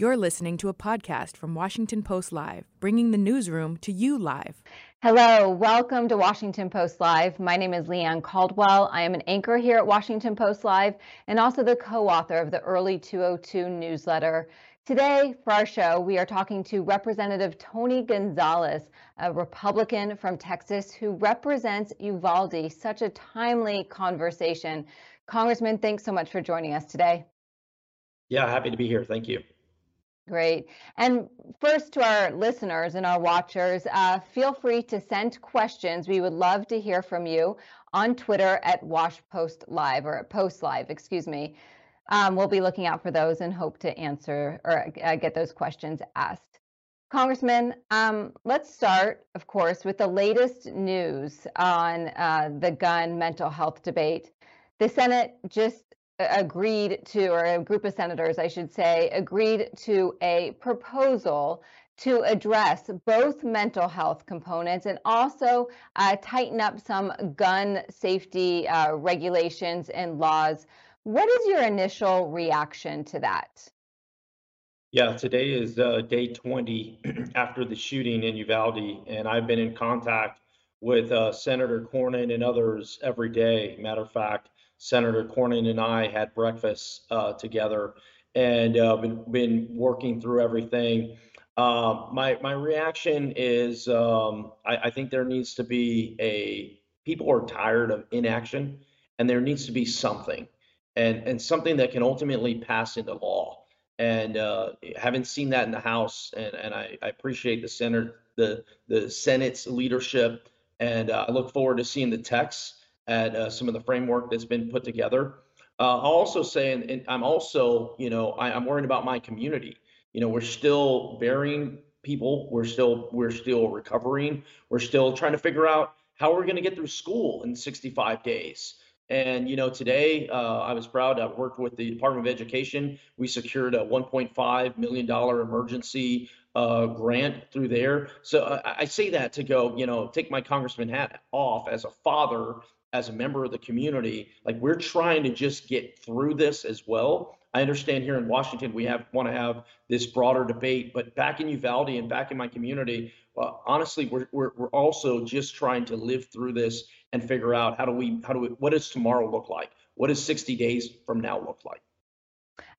You're listening to a podcast from Washington Post Live, bringing the newsroom to you live. Hello, welcome to Washington Post Live. My name is Leigh Ann Caldwell. I am an anchor here at Washington Post Live and also the co author of the Early 202 newsletter. Today, for our show, we are talking to Representative Tony Gonzales, a Republican from Texas who represents Uvalde. Such a timely conversation. Congressman, thanks so much for joining us today. Yeah, happy to be here. Thank you. Great. And first, to our listeners and our watchers, uh, feel free to send questions. We would love to hear from you on Twitter at Wash Post Live or at Post Live, excuse me. Um, we'll be looking out for those and hope to answer or uh, get those questions asked. Congressman, um, let's start, of course, with the latest news on uh, the gun mental health debate. The Senate just agreed to, or a group of senators, I should say, agreed to a proposal to address both mental health components and also uh, tighten up some gun safety uh, regulations and laws what is your initial reaction to that? Yeah, today is uh, day 20 after the shooting in Uvalde, and I've been in contact with uh, Senator Cornyn and others every day. Matter of fact, Senator Cornyn and I had breakfast uh, together and uh, been, been working through everything. Um, my my reaction is um, I, I think there needs to be a people are tired of inaction, and there needs to be something and and something that can ultimately pass into law. And uh, haven't seen that in the House, and and I, I appreciate the Senate the the Senate's leadership, and uh, I look forward to seeing the text at uh, some of the framework that's been put together. Uh, I'll also say, and, and I'm also, you know, I, I'm worried about my community. You know, we're still burying people. We're still we're still recovering. We're still trying to figure out how we're going to get through school in 65 days. And you know, today uh, I was proud. I worked with the Department of Education. We secured a 1.5 million dollar emergency uh, grant through there. So I, I, say that to go, you know, take my congressman hat off as a father, as a member of the community. Like we're trying to just get through this as well. I understand here in Washington we have want to have this broader debate, but back in Uvalde and back in my community, well, honestly, we're, we're we're also just trying to live through this and figure out how do we how do we what does tomorrow look like? What does 60 days from now look like?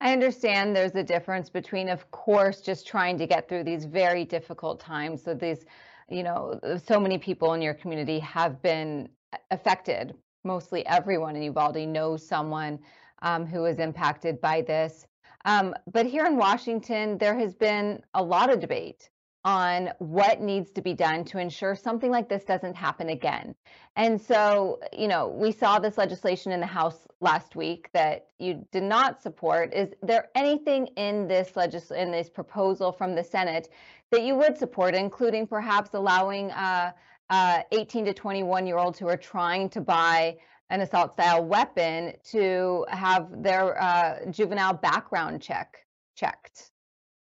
I understand there's a difference between, of course, just trying to get through these very difficult times. So these, you know, so many people in your community have been affected. Mostly everyone in Uvalde knows someone um, who is impacted by this. Um, but here in Washington, there has been a lot of debate on what needs to be done to ensure something like this doesn't happen again. And so, you know, we saw this legislation in the House last week that you did not support. Is there anything in this legis- in this proposal from the Senate that you would support, including perhaps allowing uh, uh, 18 to 21 year olds who are trying to buy an assault style weapon to have their uh, juvenile background check checked?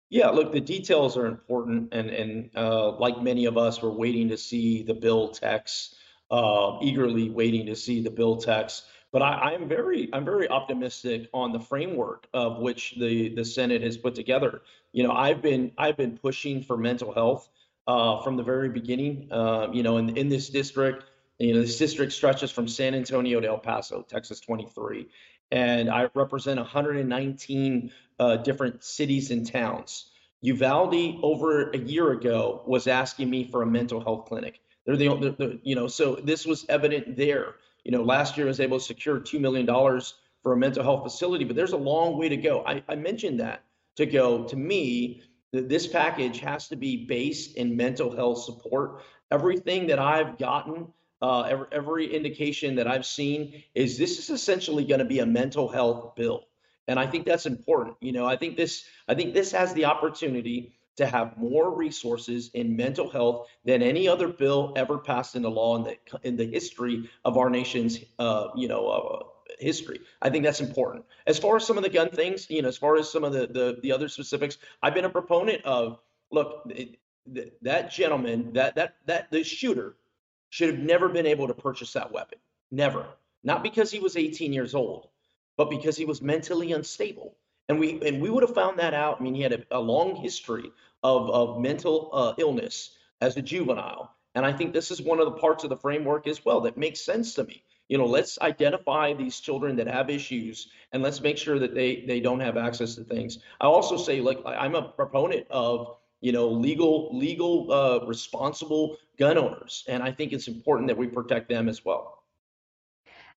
Yeah, look, the details are important, and and uh, like many of us, we're waiting to see the bill text, uh, eagerly waiting to see the bill text. But I, I'm very I'm very optimistic on the framework of which the the Senate has put together. You know, I've been I've been pushing for mental health uh, from the very beginning. Uh, you know, in in this district, you know, this district stretches from San Antonio to El Paso, Texas 23, and I represent 119 uh, different cities and towns. Uvalde, over a year ago, was asking me for a mental health clinic. They're the, the, the you know, so this was evident there. You know, last year I was able to secure $2 million for a mental health facility, but there's a long way to go. I, I mentioned that to go. To me, this package has to be based in mental health support. Everything that I've gotten uh, every, every indication that I've seen is this is essentially going to be a mental health bill, and I think that's important. You know, I think this I think this has the opportunity to have more resources in mental health than any other bill ever passed into law in the in the history of our nation's uh, you know uh, history. I think that's important. As far as some of the gun things, you know, as far as some of the the, the other specifics, I've been a proponent of look. It, that gentleman, that that that the shooter should have never been able to purchase that weapon. Never. Not because he was 18 years old, but because he was mentally unstable. And we and we would have found that out. I mean, he had a, a long history of, of mental uh, illness as a juvenile. And I think this is one of the parts of the framework as well that makes sense to me. You know, let's identify these children that have issues and let's make sure that they they don't have access to things. I also say, like, I'm a proponent of you know legal legal uh, responsible gun owners, and I think it's important that we protect them as well.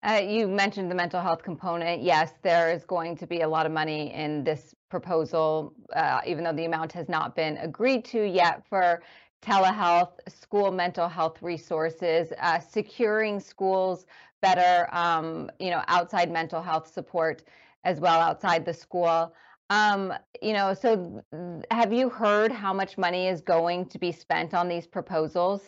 Uh, you mentioned the mental health component. Yes, there is going to be a lot of money in this proposal, uh, even though the amount has not been agreed to yet for telehealth, school mental health resources, uh, securing schools better, um, you know, outside mental health support as well outside the school. Um, you know, so have you heard how much money is going to be spent on these proposals?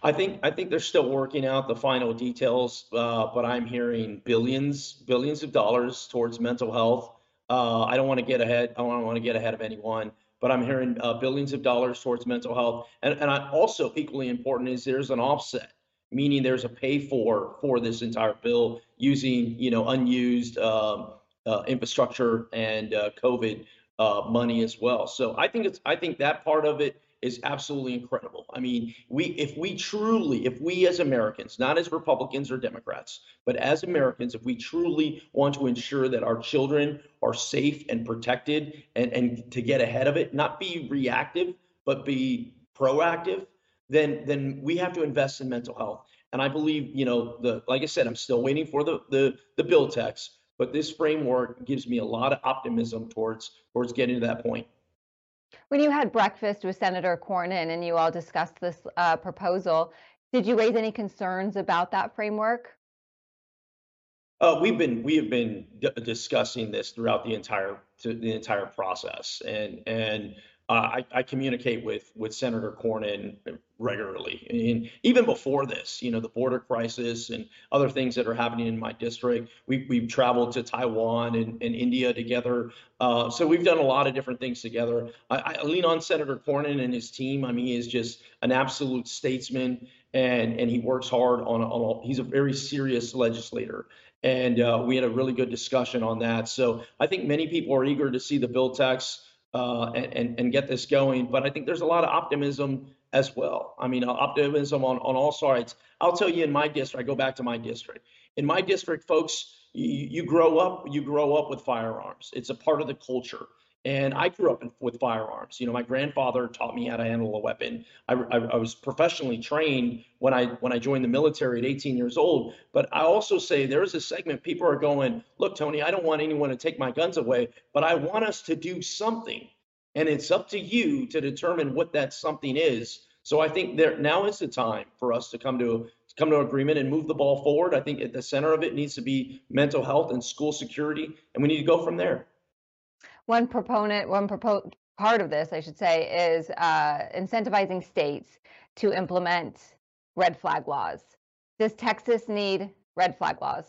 I think I think they're still working out the final details, uh, but I'm hearing billions, billions of dollars towards mental health. Uh, I don't want to get ahead. I don't want to get ahead of anyone, but I'm hearing uh, billions of dollars towards mental health. And and I, also equally important is there's an offset, meaning there's a pay for for this entire bill using you know unused um, uh, infrastructure and uh, COVID uh, money as well. So I think it's I think that part of it is absolutely incredible. I mean, we if we truly, if we as Americans, not as Republicans or Democrats, but as Americans, if we truly want to ensure that our children are safe and protected and, and to get ahead of it, not be reactive, but be proactive, then then we have to invest in mental health. And I believe, you know, the like I said, I'm still waiting for the the the bill text, but this framework gives me a lot of optimism towards towards getting to that point. When you had breakfast with Senator Cornyn and you all discussed this uh, proposal, did you raise any concerns about that framework? Uh, we've been we have been d- discussing this throughout the entire the entire process, and and uh, I, I, communicate with with Senator Cornyn regularly. and even before this, you know, the border crisis and other things that are happening in my district. We, we've traveled to Taiwan and, and India together. Uh, so we've done a lot of different things together. I, I, lean on Senator Cornyn and his team. I mean, he is just an absolute statesman and, and he works hard on, on a, he's a very serious legislator. And uh, we had a really good discussion on that. So I think many people are eager to see the bill text uh, and, and get this going. But I think there's a lot of optimism as well. I mean, uh, optimism on, on all sides. I'll tell you in my district, I go back to my district. In my district, folks, you, you grow up, you grow up with firearms. It's a part of the culture. And I grew up in, with firearms. You know, my grandfather taught me how to handle a weapon. I, I, I, was professionally trained when I when I joined the military at 18 years old. But I also say there is a segment people are going, look, Tony, I don't want anyone to take my guns away, but I want us to do something, and it's up to you to determine what that something is. So I think there now is the time for us to come to come to agreement and move the ball forward. I think at the center of it needs to be mental health and school security, and we need to go from there one proponent, one propo- part of this, I should say, is uh, incentivizing states to implement red flag laws. Does Texas need red flag laws?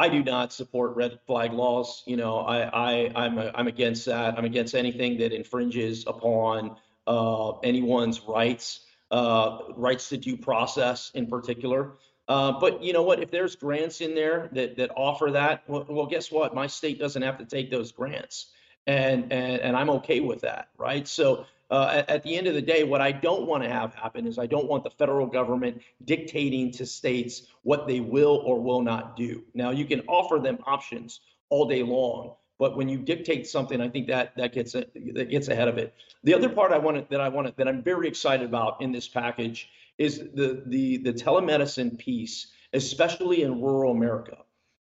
I do not support red flag laws. You know, I, I I'm a, I'm against that. I'm against anything that infringes upon uh, anyone's rights, uh, rights to due process in particular. Uh, but you know what? If there's grants in there that that offer that, well, well, guess what? My state doesn't have to take those grants, and and and I'm okay with that, right? So. Uh, at, at, the end of the day, what I don't want to have happen is I don't want the federal government dictating to states what they will or will not do. Now, you can offer them options all day long, but when you dictate something, I think that that gets that gets ahead of it. The other part I wanted that I wanted that I'm very excited about in this package is the the the telemedicine piece, especially in rural America.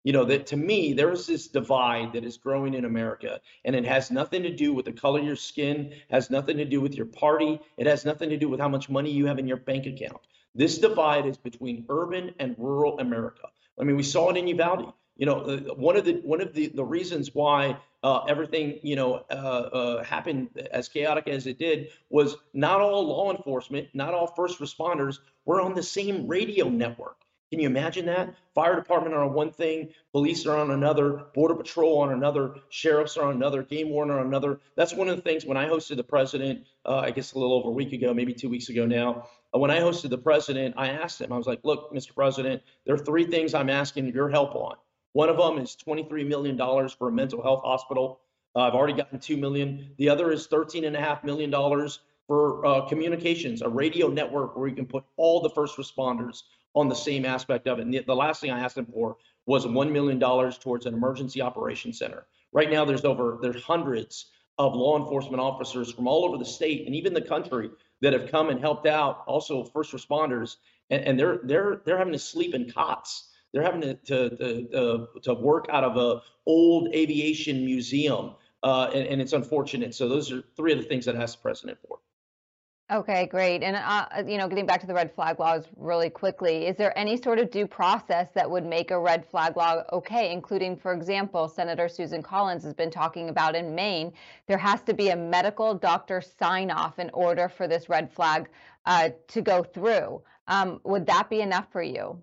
You know that to me there is this divide that is growing in America, and it has nothing to do with the color of your skin, has nothing to do with your party, it has nothing to do with how much money you have in your bank account. This divide is between urban and rural America. I mean, we saw it in Uvalde. You know, uh, one of the one of the the reasons why uh, everything you know uh, uh, happened as chaotic as it did was not all law enforcement, not all first responders were on the same radio network. Can you imagine that? Fire department are on one thing, police are on another, border patrol on another, sheriffs are on another, game warden on another. That's one of the things when I hosted the president, uh, I guess a little over a week ago, maybe two weeks ago now. Uh, when I hosted the president, I asked him, I was like, look, Mr. President, there are three things I'm asking your help on. One of them is $23 million for a mental health hospital. Uh, I've already gotten 2 million. The other is $13.5 million for uh, communications, a radio network where you can put all the first responders on the same aspect of it. And the, the last thing I asked them for was $1 million towards an emergency operations center. Right now, there's over, there's hundreds of law enforcement officers from all over the state and even the country that have come and helped out, also first responders, and, and they're they're they're having to sleep in cots. They're having to to to, to work out of a old aviation museum, uh, and, and it's unfortunate. So those are three of the things that I asked the president for. Okay, great. And, uh, uh, you know, getting back to the red flag laws really quickly, is there any sort of due process that would make a red flag law okay, including, for example, Senator Susan Collins has been talking about in Maine, there has to be a medical doctor sign off in order for this red flag uh, to go through. Um, would that be enough for you?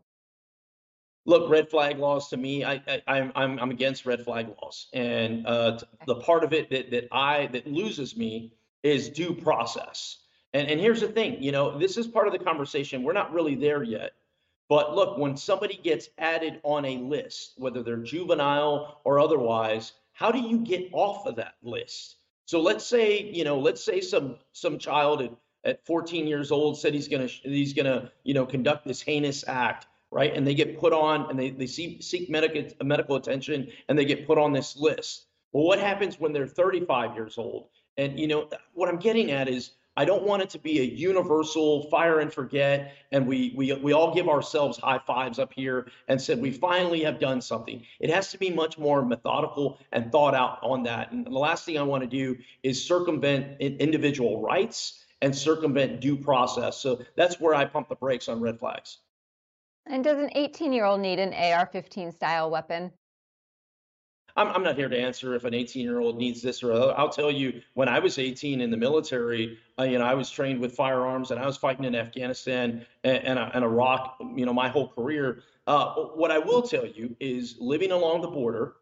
Look, red flag laws to me, I, I, am I'm, I'm against red flag laws. And uh, the part of it that, that I, that loses me is due process and, and here's the thing, you know, this is part of the conversation. We're not really there yet. But look, when somebody gets added on a list, whether they're juvenile or otherwise, how do you get off of that list? So let's say, you know, let's say some some child at, at 14 years old said he's gonna he's gonna, you know, conduct this heinous act, right? And they get put on and they, they see, seek medical uh, medical attention and they get put on this list. Well, what happens when they're 35 years old? And you know, what I'm getting at is I don't want it to be a universal fire and forget, and we we we all give ourselves high fives up here and said we finally have done something. It has to be much more methodical and thought out on that. And the last thing I want to do is circumvent individual rights and circumvent due process. So that's where I pump the brakes on red flags. And does an 18 year old need an AR 15 style weapon? I'm, I'm not here to answer if an 18 year old needs this or other. I'll tell you, when I was 18 in the military, uh, you know, I was trained with firearms and I was fighting in Afghanistan and, and, and Iraq, you know, my whole career. Uh, what I will tell you is living along the border,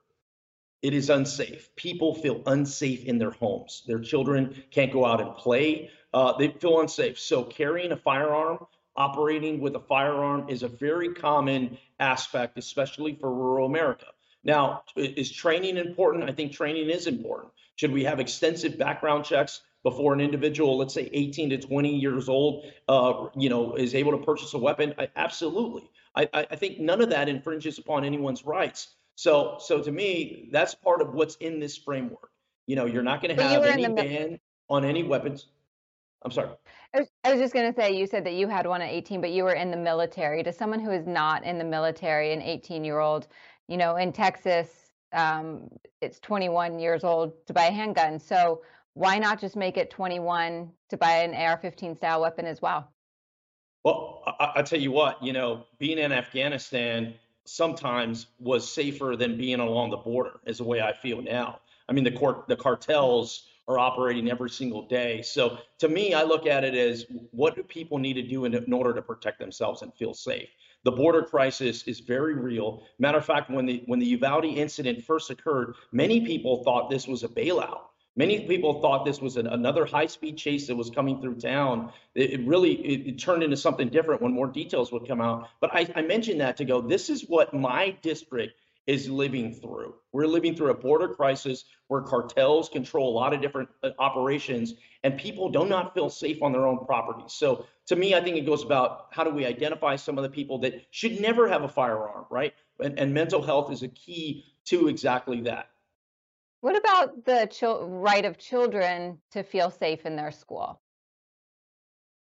it is unsafe. People feel unsafe in their homes. Their children can't go out and play. Uh, they feel unsafe. So carrying a firearm, operating with a firearm is a very common aspect, especially for rural America. Now, is training important? I think training is important. Should we have extensive background checks before an individual, let's say 18 to 20 years old, uh, you know, is able to purchase a weapon? I, absolutely. I, I think none of that infringes upon anyone's rights. So, so to me, that's part of what's in this framework. You know, you're not going to have any ban on any weapons. I'm sorry. I was, I was just going to say, you said that you had one at 18, but you were in the military. To someone who is not in the military, an 18 year old, you know, in Texas, um, it's 21 years old to buy a handgun. So why not just make it 21 to buy an AR-15 style weapon as well? Well, I, I tell you what, you know, being in Afghanistan sometimes was safer than being along the border, is the way I feel now. I mean, the court, the cartels are operating every single day. So to me, I look at it as what do people need to do in, in order to protect themselves and feel safe? The border crisis is very real. Matter of fact, when the when the Uvalde incident first occurred, many people thought this was a bailout. Many people thought this was an, another high-speed chase that was coming through town. It, it really it, it, turned into something different when more details would come out. But I, I mentioned that to go. This is what my district is living through. We're living through a border crisis where cartels control a lot of different uh, operations and people do not feel safe on their own property. So to me, I think it goes about how do we identify some of the people that should never have a firearm, right? And, and mental health is a key to exactly that. What about the right of children to feel safe in their school?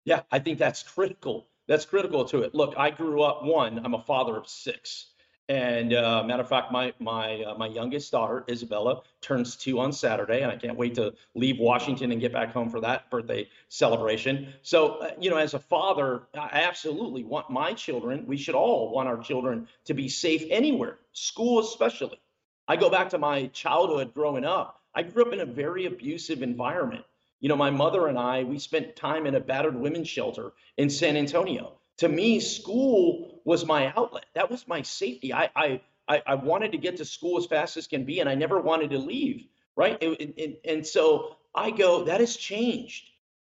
Yeah, I think that's critical. That's critical to it. Look, I grew up one, I'm a father of six. And uh, matter of fact, my my uh, my youngest daughter Isabella turns two on Saturday, and I can't wait to leave Washington and get back home for that birthday celebration. So, uh, you know, as a father, I absolutely want my children. We should all want our children to be safe anywhere, school especially. I go back to my childhood growing up. I grew up in a very abusive environment. You know, my mother and I, we spent time in a battered women's shelter in San Antonio to me, school was my outlet. That was my safety. I, I, I, wanted to get to school as fast as can be, and I never wanted to leave. Right. And, and, and so I go, that has changed.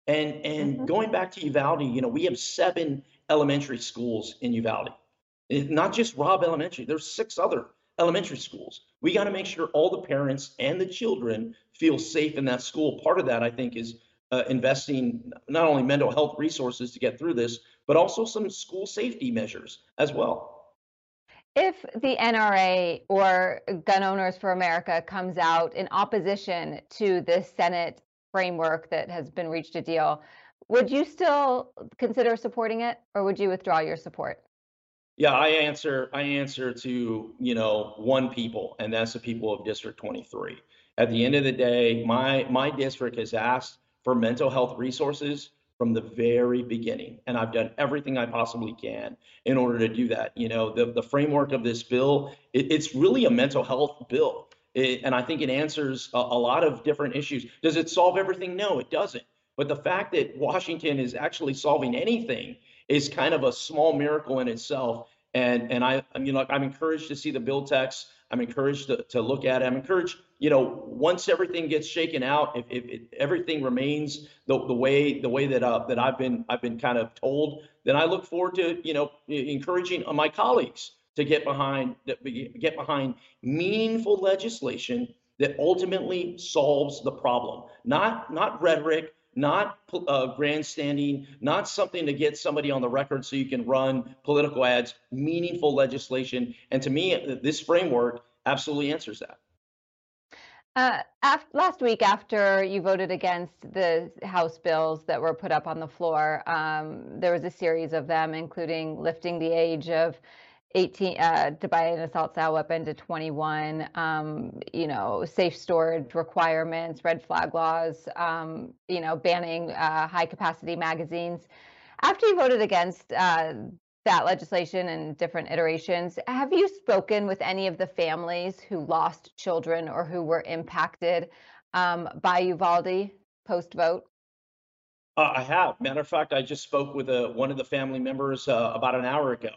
And, and mm-hmm. going back to Uvalde, you know, we have seven elementary schools in Uvalde, not just Robb Elementary. There's six other elementary schools. We got to make sure all the parents and the children feel safe in that school. Part of that, I think, is uh, investing not only mental health resources to get through this, but also some school safety measures as well. If the NRA or Gun Owners for America comes out in opposition to this Senate framework that has been reached a deal, would you still consider supporting it or would you withdraw your support? Yeah, I answer I answer to, you know, one people and that's the people of District 23. At the end of the day, my my district has asked for mental health resources from the very beginning. And I've done everything I possibly can in order to do that. You know, the, the framework of this bill, it, it's really a mental health bill. It, and I think it answers a, a lot of different issues. Does it solve everything? No, it doesn't. But the fact that Washington is actually solving anything is kind of a small miracle in itself. And and I, I mean, like I'm encouraged to see the bill text. I'm encouraged to, to look at it. I'm encouraged you know, once everything gets shaken out, if, if, if everything remains the, the way the way that uh, that I've been I've been kind of told, then I look forward to you know encouraging my colleagues to get behind get behind meaningful legislation that ultimately solves the problem, not not rhetoric, not uh, grandstanding, not something to get somebody on the record so you can run political ads. Meaningful legislation, and to me, this framework absolutely answers that. Uh, last week, after you voted against the House bills that were put up on the floor, um, there was a series of them, including lifting the age of 18 uh, to buy an assault style weapon to 21, um, you know, safe storage requirements, red flag laws, um, you know, banning uh, high capacity magazines. After you voted against uh, that legislation and different iterations. Have you spoken with any of the families who lost children or who were impacted um, by Uvalde post vote? Uh, I have. Matter of fact, I just spoke with uh, one of the family members uh, about an hour ago,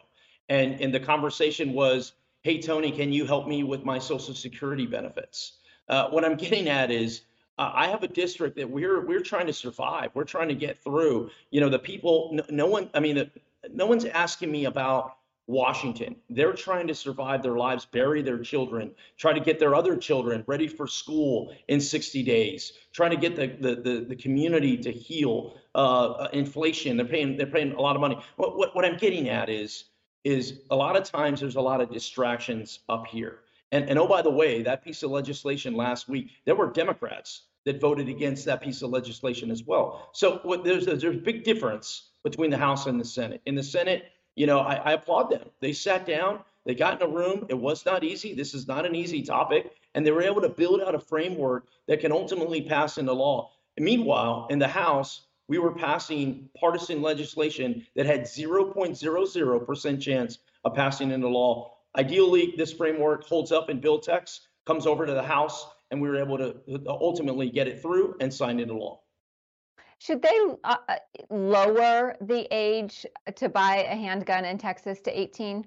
and and the conversation was, "Hey Tony, can you help me with my Social Security benefits?" Uh, what I'm getting at is. Uh, I have a district that we're we're trying to survive. We're trying to get through. You know, the people. No, no one. I mean, the, no one's asking me about Washington. They're trying to survive their lives, bury their children, try to get their other children ready for school in 60 days, trying to get the the the, the community to heal uh, inflation. They're paying they're paying a lot of money. What, what what I'm getting at is is a lot of times there's a lot of distractions up here. And and oh by the way, that piece of legislation last week, there were Democrats that voted against that piece of legislation as well. So what, there's there's a big difference between the House and the Senate. In the Senate, you know, I, I applaud them. They sat down, they got in a room. It was not easy. This is not an easy topic. And they were able to build out a framework that can ultimately pass into law. Meanwhile, in the House, we were passing partisan legislation that had 0.00% chance of passing into law. Ideally, this framework holds up in bill text, comes over to the House, and we were able to ultimately get it through and sign into law. Should they uh, uh, lower the age to buy a handgun in Texas to 18?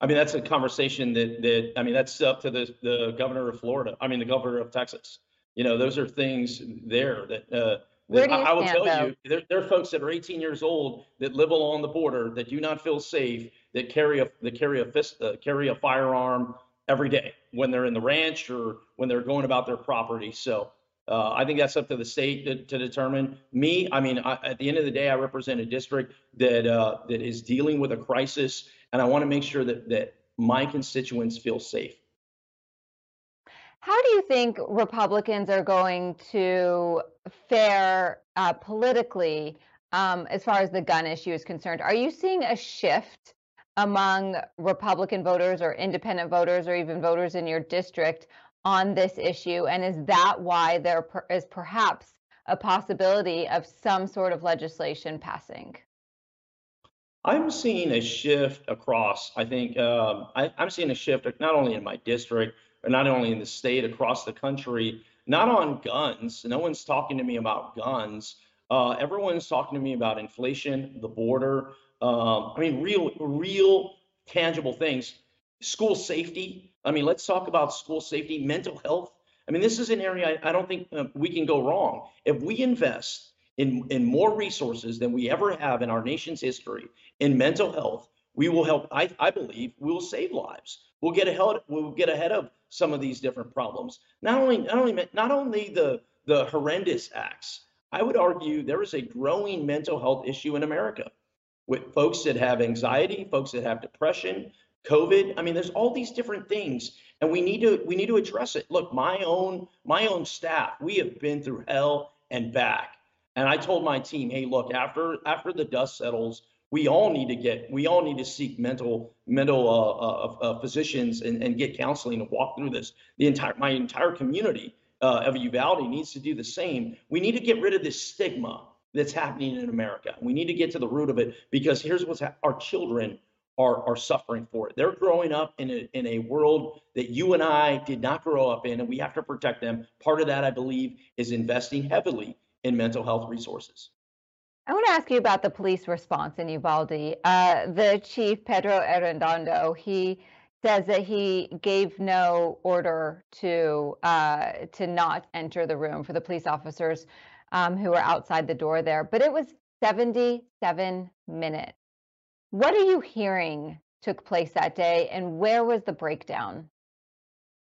I mean, that's a conversation that that I mean, that's up to the the governor of Florida. I mean, the governor of Texas. You know, those are things there that. Uh, Where do you I, I will stand, tell though? you, there, there are folks that are 18 years old that live along the border that do not feel safe, that carry a that carry a fist, uh, carry a firearm every day when they're in the ranch or when they're going about their property. So uh, I think that's up to the state to, to determine. Me, I mean, I, at the end of the day, I represent a district that uh, that is dealing with a crisis, and I want to make sure that that my constituents feel safe. How do you think Republicans are going to fare uh, politically um, as far as the gun issue is concerned? Are you seeing a shift among Republican voters or independent voters or even voters in your district on this issue? And is that why there is perhaps a possibility of some sort of legislation passing? I'm seeing a shift across. I think um, I, am seeing a shift not only in my district, not only in the state, across the country. Not on guns. No one's talking to me about guns. Uh, everyone's talking to me about inflation, the border. Um, I mean, real, real, tangible things. School safety. I mean, let's talk about school safety, mental health. I mean, this is an area I, I don't think uh, we can go wrong. If we invest in, in more resources than we ever have in our nation's history in mental health, we will help. I, I believe we will save lives. We'll get ahead. We'll get ahead of some of these different problems. Not only, not only, not only the the horrendous acts. I would argue there is a growing mental health issue in America with folks that have anxiety, folks that have depression, COVID. I mean, there's all these different things, and we need to we need to address it. Look, my own my own staff, we have been through hell and back. And I told my team, hey, look, after after the dust settles, we all need to get we all need to seek mental mental uh, uh, uh, physicians and, and get counseling and walk through this. The entire my entire community uh, of Uvalde needs to do the same. We need to get rid of this stigma that's happening in America. We need to get to the root of it because here's what's ha- our children are, are suffering for it. They're growing up in a, in a world that you and I did not grow up in, and we have to protect them. Part of that, I believe, is investing heavily in mental health resources. I want to ask you about the police response in Uvalde. Uh, the chief, Pedro Arredondo, he says that he gave no order to uh, to not enter the room for the police officers um, who were outside the door there. But it was 77 minutes. What are you hearing took place that day, and where was the breakdown?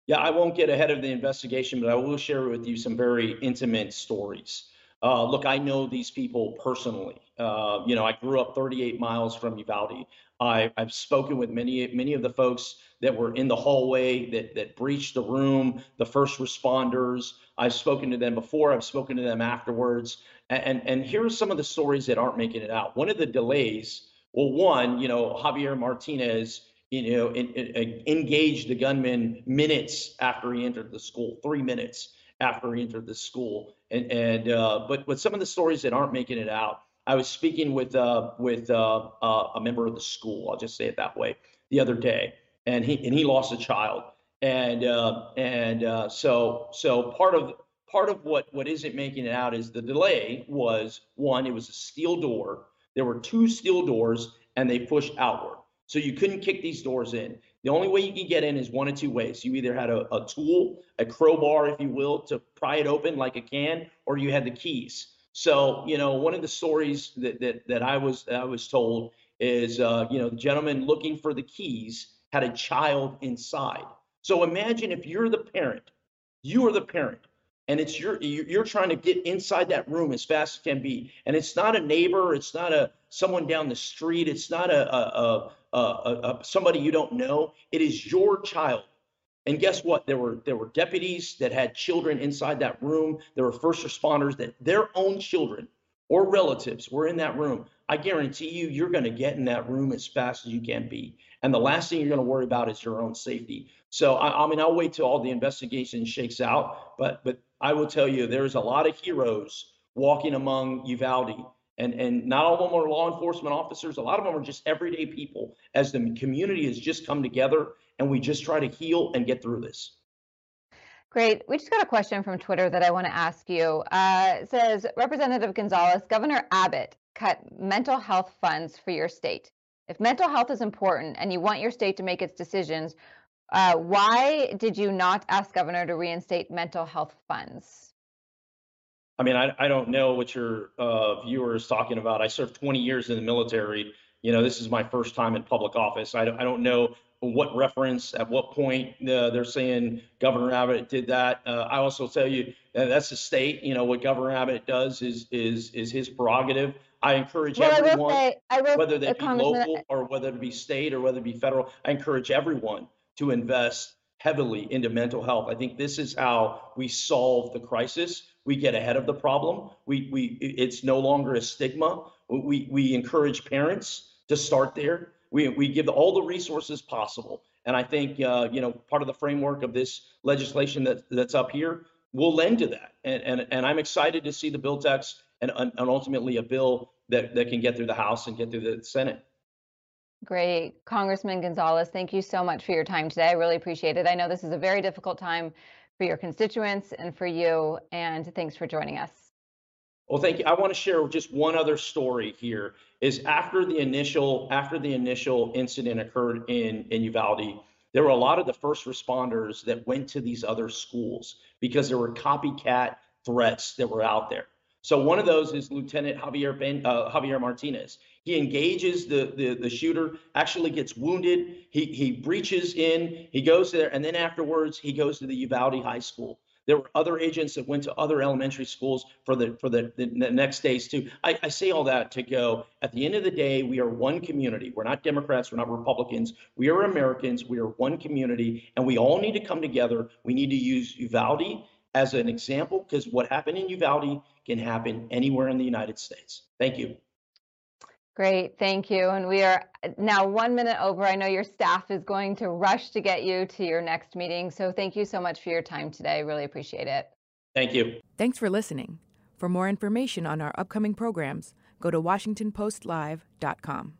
Yeah, I won't get ahead of the investigation, but I will share with you some very intimate stories. Uh, look, I know these people personally. Uh, you know, I grew up 38 miles from Uvalde. I, have spoken with many many of the folks that were in the hallway that that breached the room, the first responders. I've spoken to them before. I've spoken to them afterwards. And and, here are some of the stories that aren't making it out. One of the delays. Well, one, you know, Javier Martinez, you know, in, in, engaged the gunman minutes after he entered the school, three minutes after he entered the school. And and uh, but but some of the stories that aren't making it out I was speaking with uh, with uh, uh, a member of the school. I'll just say it that way. The other day, and he and he lost a child, and uh, and uh, so so part of part of what what isn't making it out is the delay was one. It was a steel door. There were two steel doors, and they pushed outward, so you couldn't kick these doors in. The only way you can get in is one of two ways. You either had a, a tool, a crowbar, if you will, to pry it open like a can, or you had the keys. So, you know, one of the stories that that, that I was I was told is, uh, you know, the gentleman looking for the keys had a child inside. So imagine if you're the parent, you are the parent, and it's your you're trying to get inside that room as fast as can be, and it's not a neighbor, it's not a someone down the street, it's not a, a, a, a, somebody you don't know. It is your child and guess what? There were there were deputies that had children inside that room. There were first responders that their own children or relatives were in that room. I guarantee you, you're going to get in that room as fast as you can be. And the last thing you're going to worry about is your own safety. So I, I mean, I'll wait till all the investigation shakes out. But but I will tell you, there's a lot of heroes walking among Uvalde. And, and not all of them are law enforcement officers. A lot of them are just everyday people as the community has just come together and we just try to heal and get through this. Great. We just got a question from Twitter that I want to ask you. Uh, says Representative Gonzales, Governor Abbott cut mental health funds for your state. If mental health is important and you want your state to make its decisions, uh, why did you not ask Governor to reinstate mental health funds? I mean, I, I don't know what your uh, viewer is talking about. I served 20 years in the military. You know, this is my first time in public office. I don't, I don't know what reference, at what point uh, they're saying Governor Abbott did that. Uh, I also tell you that's the state. You know what Governor Abbott does is is is his prerogative. I encourage well, everyone, I say, I whether they be local or whether it be state or whether it be federal. I encourage everyone to invest heavily into mental health. I think this is how we solve the crisis. We get ahead of the problem. We we it's no longer a stigma. We we encourage parents to start there we, we give all the resources possible. And I think, uh, you know, part of the framework of this legislation that, that's up here will lend to that. And, and, and I'm excited to see the bill text and, and ultimately a bill that, that can get through the House and get through the Senate. Great. Congressman Gonzales, thank you so much for your time today. I really appreciate it. I know this is a very difficult time for your constituents and for you, and thanks for joining us. Well, thank you. I want to share just one other story here. Is after the initial after the initial incident occurred in in Uvalde, there were a lot of the first responders that went to these other schools because there were copycat threats that were out there. So one of those is Lieutenant Javier ben, uh, Javier Martinez. He engages the, the, the shooter, actually gets wounded. He, he breaches in, he goes there, and then afterwards, he goes to the Uvalde High School. There were other agents that went to other elementary schools for the for the, the, the next days too. I, I say all that to go. At the end of the day, we are one community. We're not Democrats. We're not Republicans. We are Americans. We are one community, and we all need to come together. We need to use Uvalde as an example because what happened in Uvalde can happen anywhere in the United States. Thank you. Great, thank you. And we are now one minute over. I know your staff is going to rush to get you to your next meeting. So thank you so much for your time today. Really appreciate it. Thank you. Thanks for listening. For more information on our upcoming programs, go to WashingtonPostLive.com.